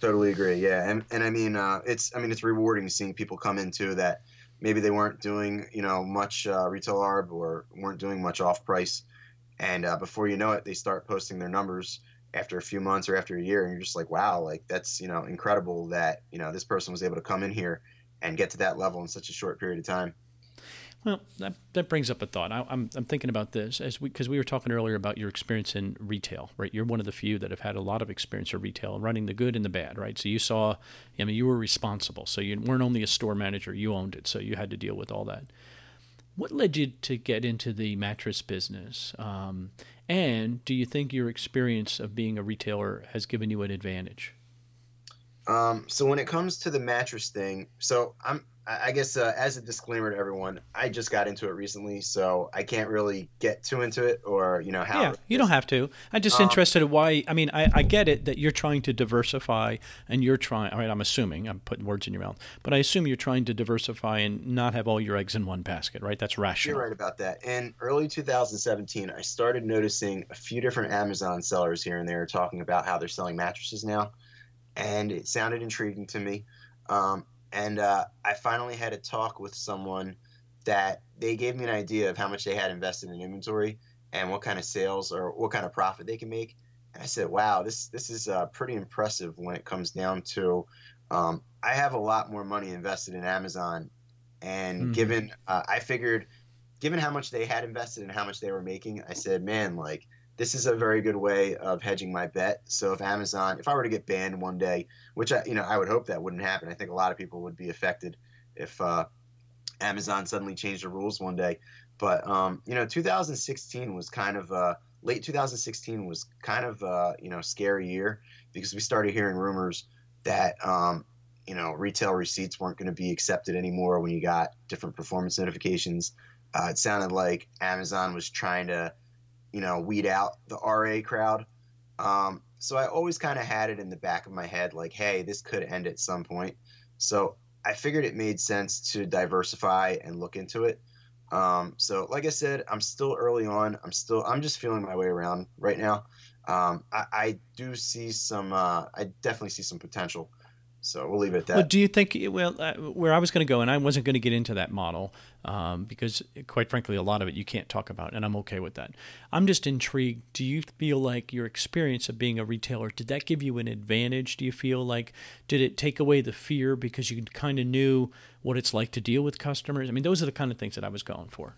Totally agree. Yeah, and and I mean, uh, it's I mean, it's rewarding seeing people come into that maybe they weren't doing you know much uh, retail arb or weren't doing much off price, and uh, before you know it, they start posting their numbers after a few months or after a year, and you're just like, wow, like that's you know incredible that you know this person was able to come in here and get to that level in such a short period of time. Well, that, that brings up a thought. I, am I'm, I'm thinking about this as we because we were talking earlier about your experience in retail, right? You're one of the few that have had a lot of experience in retail, running the good and the bad, right? So you saw, I mean, you were responsible. So you weren't only a store manager; you owned it, so you had to deal with all that. What led you to get into the mattress business? Um, and do you think your experience of being a retailer has given you an advantage? Um, so when it comes to the mattress thing, so I'm I guess uh, as a disclaimer to everyone, I just got into it recently, so I can't really get too into it or you know how. Yeah, you don't have to. I'm just um, interested in why. I mean, I, I get it that you're trying to diversify and you're trying. All right, I'm assuming I'm putting words in your mouth, but I assume you're trying to diversify and not have all your eggs in one basket, right? That's rational. You're right about that. In early 2017, I started noticing a few different Amazon sellers here and there talking about how they're selling mattresses now, and it sounded intriguing to me. Um, and uh, I finally had a talk with someone that they gave me an idea of how much they had invested in inventory and what kind of sales or what kind of profit they can make. And I said, "Wow, this this is uh, pretty impressive when it comes down to." Um, I have a lot more money invested in Amazon, and mm-hmm. given uh, I figured, given how much they had invested and how much they were making, I said, "Man, like." This is a very good way of hedging my bet. So if Amazon, if I were to get banned one day, which I, you know, I would hope that wouldn't happen. I think a lot of people would be affected if uh, Amazon suddenly changed the rules one day. But um, you know, 2016 was kind of uh, late 2016 was kind of uh, you know scary year because we started hearing rumors that um, you know retail receipts weren't going to be accepted anymore when you got different performance notifications. Uh, it sounded like Amazon was trying to you know, weed out the RA crowd. Um, so I always kind of had it in the back of my head, like, hey, this could end at some point. So I figured it made sense to diversify and look into it. Um, so, like I said, I'm still early on. I'm still, I'm just feeling my way around right now. Um, I, I, do see some, uh, I definitely see some potential. So we'll leave it at that. Well, do you think? Well, uh, where I was going to go, and I wasn't going to get into that model um, because, quite frankly, a lot of it you can't talk about, and I'm okay with that. I'm just intrigued. Do you feel like your experience of being a retailer did that give you an advantage? Do you feel like did it take away the fear because you kind of knew what it's like to deal with customers? I mean, those are the kind of things that I was going for.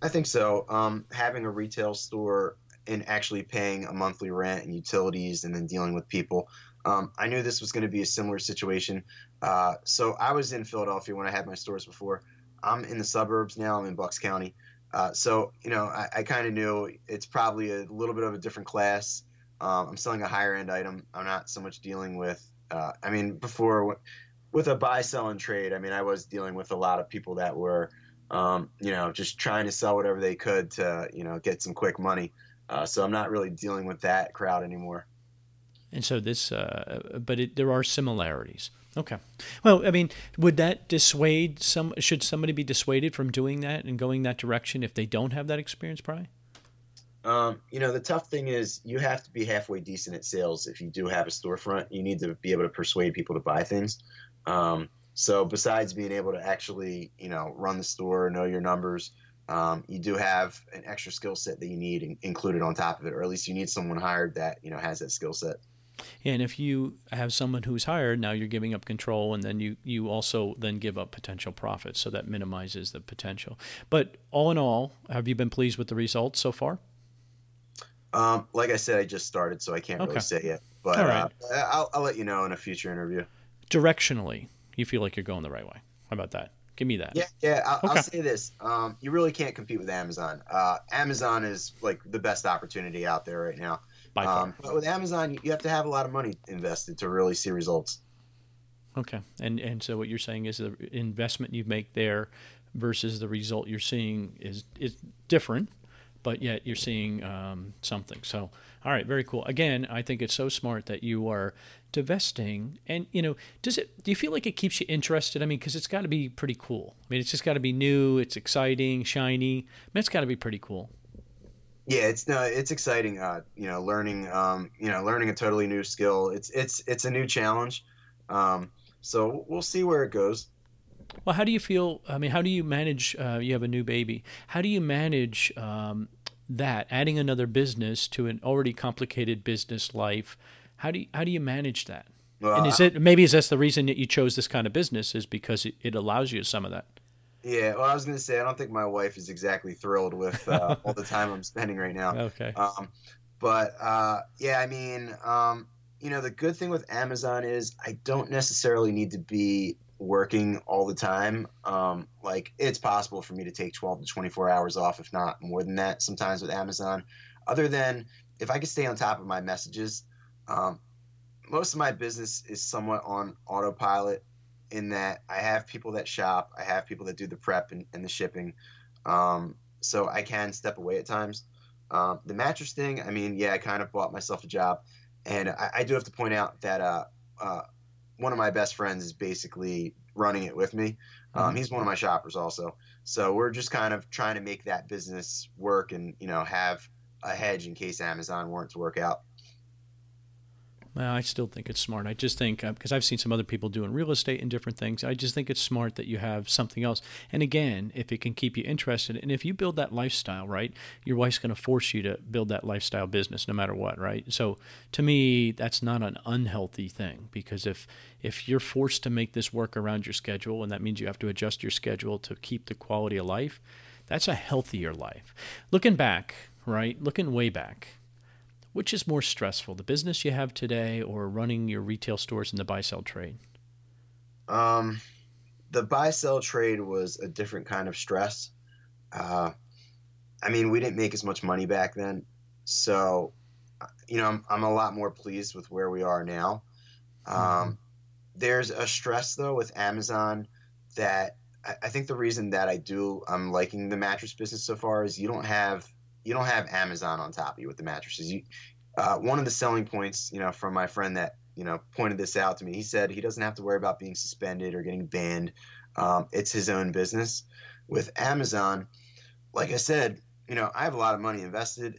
I think so. Um, having a retail store and actually paying a monthly rent and utilities, and then dealing with people. Um, I knew this was going to be a similar situation. Uh, so I was in Philadelphia when I had my stores before. I'm in the suburbs now. I'm in Bucks County. Uh, so you know, I, I kind of knew it's probably a little bit of a different class. Um, I'm selling a higher end item. I'm not so much dealing with. Uh, I mean, before with a buy, sell, and trade. I mean, I was dealing with a lot of people that were, um, you know, just trying to sell whatever they could to, you know, get some quick money. Uh, so I'm not really dealing with that crowd anymore. And so this, uh, but it, there are similarities. Okay. Well, I mean, would that dissuade some? Should somebody be dissuaded from doing that and going that direction if they don't have that experience, Pry? Um, you know, the tough thing is you have to be halfway decent at sales if you do have a storefront. You need to be able to persuade people to buy things. Um, so besides being able to actually, you know, run the store, know your numbers, um, you do have an extra skill set that you need in- included on top of it, or at least you need someone hired that you know has that skill set. And if you have someone who's hired, now you're giving up control, and then you you also then give up potential profits, so that minimizes the potential. But all in all, have you been pleased with the results so far? Um, like I said, I just started, so I can't okay. really say yet. But uh, I'll, I'll let you know in a future interview. Directionally, you feel like you're going the right way. How about that? Give me that. Yeah, yeah. I'll, okay. I'll say this: um, you really can't compete with Amazon. Uh, Amazon is like the best opportunity out there right now. By far. Um, but with Amazon, you have to have a lot of money invested to really see results. Okay, and and so what you're saying is the investment you make there versus the result you're seeing is is different, but yet you're seeing um, something. So, all right, very cool. Again, I think it's so smart that you are divesting, and you know, does it? Do you feel like it keeps you interested? I mean, because it's got to be pretty cool. I mean, it's just got to be new, it's exciting, shiny. I mean, it's got to be pretty cool. Yeah, it's no, it's exciting. Uh, you know, learning, um, you know, learning a totally new skill. It's it's it's a new challenge. Um, so we'll see where it goes. Well, how do you feel? I mean, how do you manage? Uh, you have a new baby. How do you manage um, that? Adding another business to an already complicated business life. How do you, how do you manage that? Well, and is it maybe is that the reason that you chose this kind of business is because it, it allows you some of that? Yeah, well, I was gonna say I don't think my wife is exactly thrilled with uh, all the time I'm spending right now. Okay. Um, but uh, yeah, I mean, um, you know, the good thing with Amazon is I don't necessarily need to be working all the time. Um, like it's possible for me to take 12 to 24 hours off, if not more than that, sometimes with Amazon. Other than if I can stay on top of my messages, um, most of my business is somewhat on autopilot in that I have people that shop, I have people that do the prep and, and the shipping. Um, so I can step away at times. Um, the mattress thing, I mean, yeah, I kind of bought myself a job. And I, I do have to point out that uh, uh, one of my best friends is basically running it with me. Um, mm-hmm. He's one of my shoppers also. So we're just kind of trying to make that business work and, you know, have a hedge in case Amazon weren't to work out. I still think it's smart. I just think because uh, I've seen some other people doing real estate and different things. I just think it's smart that you have something else. And again, if it can keep you interested, and if you build that lifestyle, right, your wife's going to force you to build that lifestyle business no matter what, right? So to me, that's not an unhealthy thing because if if you're forced to make this work around your schedule, and that means you have to adjust your schedule to keep the quality of life, that's a healthier life. Looking back, right, looking way back which is more stressful, the business you have today or running your retail stores in the buy sell trade? Um, the buy sell trade was a different kind of stress. Uh, I mean, we didn't make as much money back then, so you know, I'm, I'm a lot more pleased with where we are now. Um, mm-hmm. There's a stress though with Amazon that I, I think the reason that I do I'm liking the mattress business so far is you don't have you don't have Amazon on top of you with the mattresses. You, uh, one of the selling points, you know, from my friend that you know pointed this out to me, he said he doesn't have to worry about being suspended or getting banned. Um, it's his own business. With Amazon, like I said, you know, I have a lot of money invested,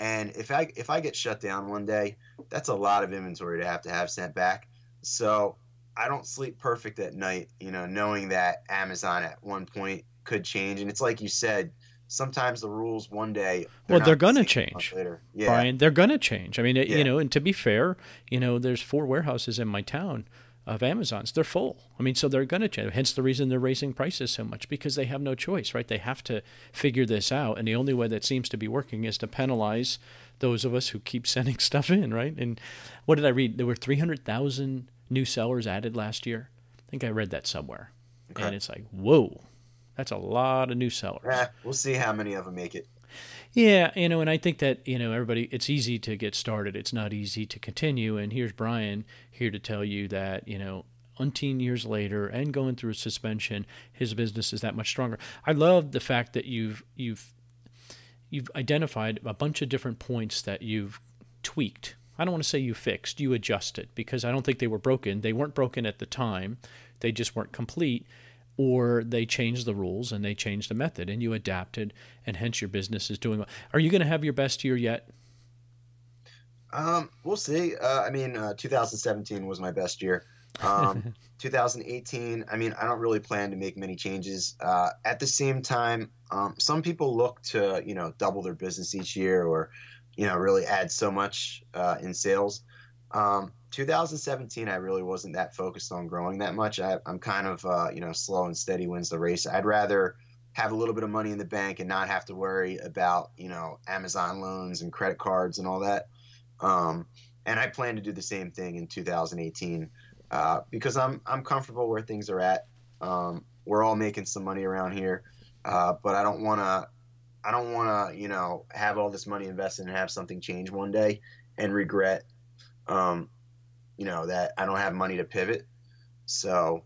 and if I if I get shut down one day, that's a lot of inventory to have to have sent back. So I don't sleep perfect at night, you know, knowing that Amazon at one point could change. And it's like you said, sometimes the rules one day. Well, they're going to the same a month change. later. Yeah. Brian, they're going to change. I mean, it, Yeah. you know, and to be fair, you know, there's four warehouses in my town of Amazons. They're full. I mean, so they're going to change. Hence the reason they're raising prices so much because they have no choice, right? They have to figure this out, and the only way that seems to be working is to penalize those of us who keep sending stuff in, right? And what did I read? There were 300,000 new sellers added last year. I think I read that somewhere, and it's like, whoa, that's a lot of new sellers. Eh, we'll see how many of them make it. Yeah, you know, and I think that, you know, everybody, it's easy to get started. It's not easy to continue. And here's Brian here to tell you that, you know, umpteen years later and going through a suspension, his business is that much stronger. I love the fact that you've, you've, you've identified a bunch of different points that you've tweaked. I don't want to say you fixed, you adjusted because I don't think they were broken. They weren't broken at the time, they just weren't complete or they change the rules and they change the method and you adapted and hence your business is doing well. Are you going to have your best year yet? Um, we'll see. Uh, I mean, uh, 2017 was my best year. Um, 2018, I mean, I don't really plan to make many changes. Uh, at the same time, um, some people look to, you know, double their business each year or, you know, really add so much uh, in sales. Um, 2017, I really wasn't that focused on growing that much. I, I'm kind of, uh, you know, slow and steady wins the race. I'd rather have a little bit of money in the bank and not have to worry about, you know, Amazon loans and credit cards and all that. Um, and I plan to do the same thing in 2018 uh, because I'm I'm comfortable where things are at. Um, we're all making some money around here, uh, but I don't want to. I don't want to, you know, have all this money invested and have something change one day and regret, um, you know, that I don't have money to pivot. So,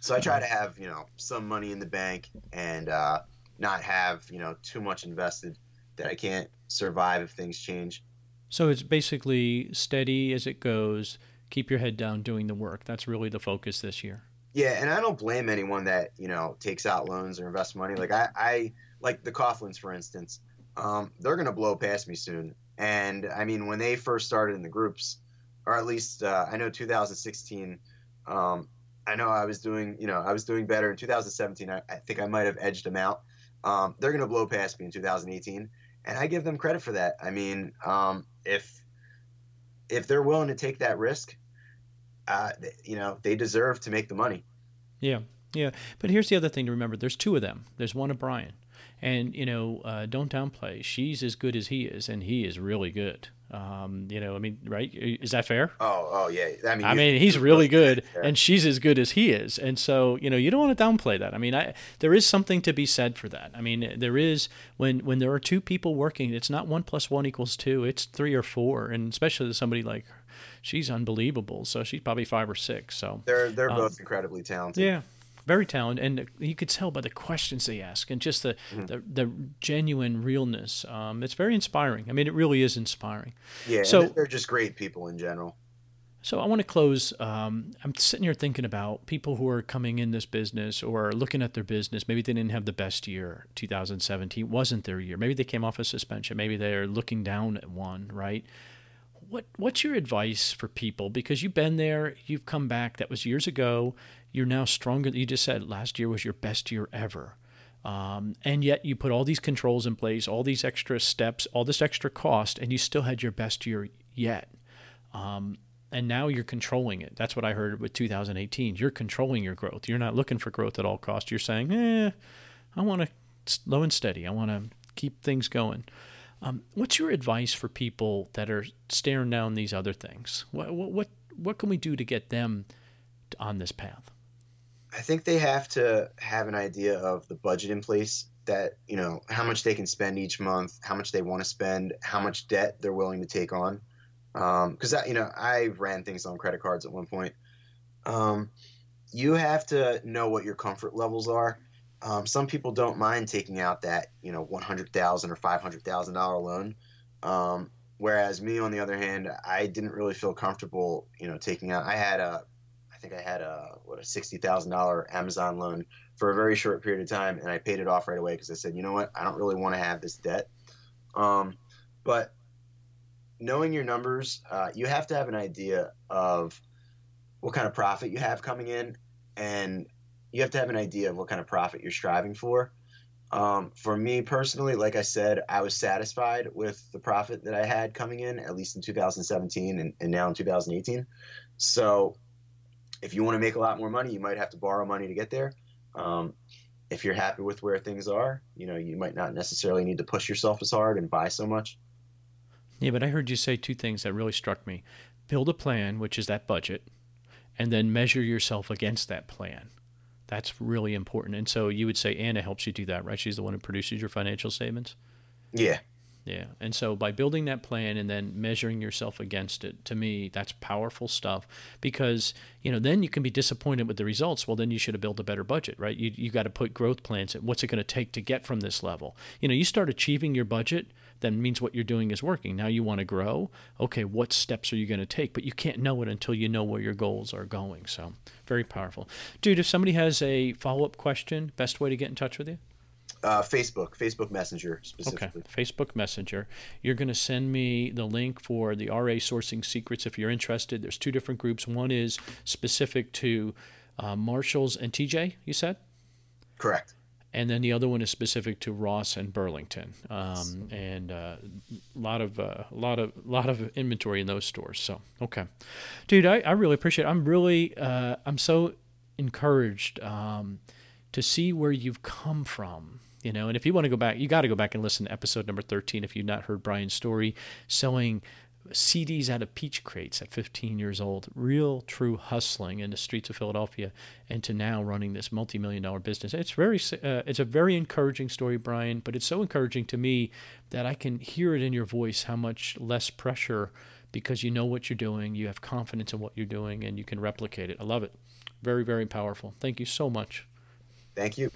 so I try to have, you know, some money in the bank and uh, not have, you know, too much invested that I can't survive if things change. So it's basically steady as it goes, keep your head down doing the work. That's really the focus this year. Yeah, and I don't blame anyone that you know takes out loans or invests money. Like I, I like the Coughlins, for instance. Um, they're gonna blow past me soon. And I mean, when they first started in the groups, or at least uh, I know 2016. Um, I know I was doing, you know, I was doing better in 2017. I, I think I might have edged them out. Um, they're gonna blow past me in 2018, and I give them credit for that. I mean, um, if if they're willing to take that risk, uh, you know, they deserve to make the money. Yeah, yeah. But here's the other thing to remember: there's two of them. There's one of Brian, and you know, uh, don't downplay. She's as good as he is, and he is really good. Um, you know, I mean, right? Is that fair? Oh, oh yeah. I mean, I mean, he's really good, Yeah. and she's as good as he is, and so you know, you don't want to downplay that. I mean, I there is something to be said for that. I mean, there is when when there are two people working, it's not one plus one equals two; it's three or four, and especially somebody like her, she's unbelievable. So she's probably five or six. So they're they're Um, both incredibly talented. yeah, very talented, and you could tell by the questions they ask and just the Mm-hmm. the, the genuine realness. Um, it's very inspiring. I mean, it really is inspiring. yeah. So- they're just great people in general. So I want to close. Um, I'm sitting here thinking about people who are coming in this business or looking at their business. Maybe they didn't have the best year. 2017 wasn't their year. Maybe they came off a suspension. Maybe they're looking down at one. Right. What What's your advice for people? Because you've been there. You've come back. That was years ago. You're now stronger. You just said last year was your best year ever. Um, and yet you put all these controls in place, all these extra steps, all this extra cost, and you still had your best year yet Um, and now you're controlling it. That's what I heard with 2018. You're controlling your growth. You're not looking for growth at all costs. You're saying, eh, I want to slow and steady. I want to keep things going. Um, what's your advice for people that are staring down these other things? What what what, what can we do to get them on this path? I think they have to have an idea of the budget in place that, you know, how much they can spend each month, how much they want to spend, how much debt they're willing to take on. Because, I you know, I ran things on credit cards at one point. Um, you have to know what your comfort levels are. Um, some people don't mind taking out that, you know, 100,000 or $500,000 loan. Um, whereas me, on the other hand, I didn't really feel comfortable, you know, taking out, I had a, think I had a what a sixty thousand dollar Amazon loan for a very short period of time, and I paid it off right away because I said, you know what, I don't really want to have this debt. Um, but knowing your numbers, uh, you have to have an idea of what kind of profit you have coming in, and you have to have an idea of what kind of profit you're striving for. Um, for me personally, like I said, I was satisfied with the profit that I had coming in, at least in 2017 and, and now in 2018. So, if you want to make a lot more money, you might have to borrow money to get there. Um, if you're happy with where things are, you know, you might not necessarily need to push yourself as hard and buy so much. Yeah, but I heard you say two things that really struck me. Build a plan, which is that budget, and then measure yourself against that plan. That's really important. And so you would say Anna helps you do that, right? She's the one who produces your financial statements. Yeah. Yeah. And so by building that plan and then measuring yourself against it, to me, that's powerful stuff because, you know, then you can be disappointed with the results. Well, then you should have built a better budget, right? You, you got to put growth plans. What's it going to take to get from this level? You know, you start achieving your budget, then means what you're doing is working. Now you want to grow. Okay, what steps are you going to take? But you can't know it until you know where your goals are going. So very powerful. Dude, if somebody has a follow up question, best way to get in touch with you? Uh, Facebook, Facebook Messenger specifically. Okay, Facebook Messenger. You're going to send me the link for the RA Sourcing Secrets if you're interested. There's two different groups. One is specific to uh, Marshalls and TJ, you said? Correct. And then the other one is specific to Ross and Burlington, um, and a uh, lot of a uh, lot of lot of inventory in those stores. So okay, dude, I, I really appreciate. It. I'm really uh, I'm so encouraged um, to see where you've come from you know and if you want to go back you got to go back and listen to episode number 13 if you've not heard brian's story selling CDs out of peach crates at 15 years old, real true hustling in the streets of Philadelphia, and to now running this multi-million dollar business. It's very, uh, it's a very encouraging story, Brian. But it's so encouraging to me that I can hear it in your voice how much less pressure because you know what you're doing, you have confidence in what you're doing, and you can replicate it. I love it. Very, very powerful. Thank you so much. Thank you.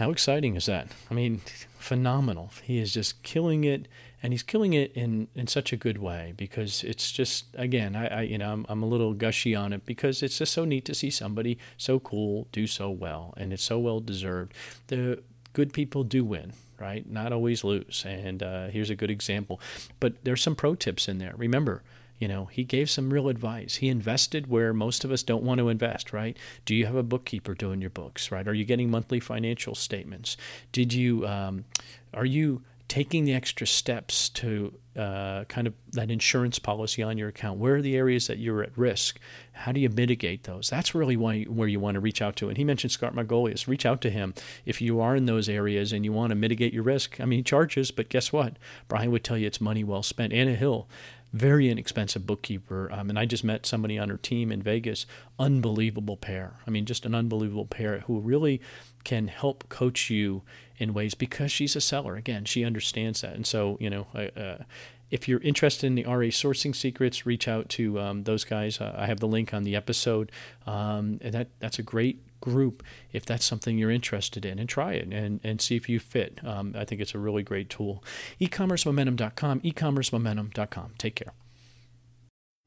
How exciting is that? I mean, phenomenal. He is just killing it, and he's killing it in, in such a good way because it's just again, I, I you know I'm, I'm a little gushy on it because it's just so neat to see somebody so cool do so well, and it's so well deserved. The good people do win, right? Not always lose, and uh, here's a good example. But there's some pro tips in there. Remember, you know, he gave some real advice. He invested where most of us don't want to invest, right? Do you have a bookkeeper doing your books, right? Are you getting monthly financial statements? Did you, um, are you taking the extra steps to uh, kind of that insurance policy on your account? Where are the areas that you're at risk? How do you mitigate those? That's really why, where you want to reach out to. And he mentioned Scott Margolius. Reach out to him if you are in those areas and you want to mitigate your risk. I mean, he charges, but guess what? Brian would tell you it's money well spent. Anna Hill very inexpensive bookkeeper. Um, and I just met somebody on her team in Vegas, unbelievable pair. I mean, just an unbelievable pair who really can help coach you in ways because she's a seller. Again, she understands that. And so, you know, uh, if you're interested in the RA sourcing secrets, reach out to um, those guys. Uh, I have the link on the episode. Um, and that, that's a great group if that's something you're interested in and try it and, and see if you fit. Um, I think it's a really great tool. ecommercemomentum.com, ecommercemomentum.com. Take care.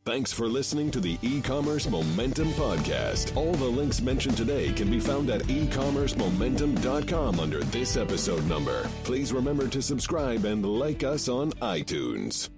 Thanks for listening to the e-commerce momentum podcast. All the links mentioned today can be found at ecommercemomentum.com under this episode number. Please remember to subscribe and like us on iTunes.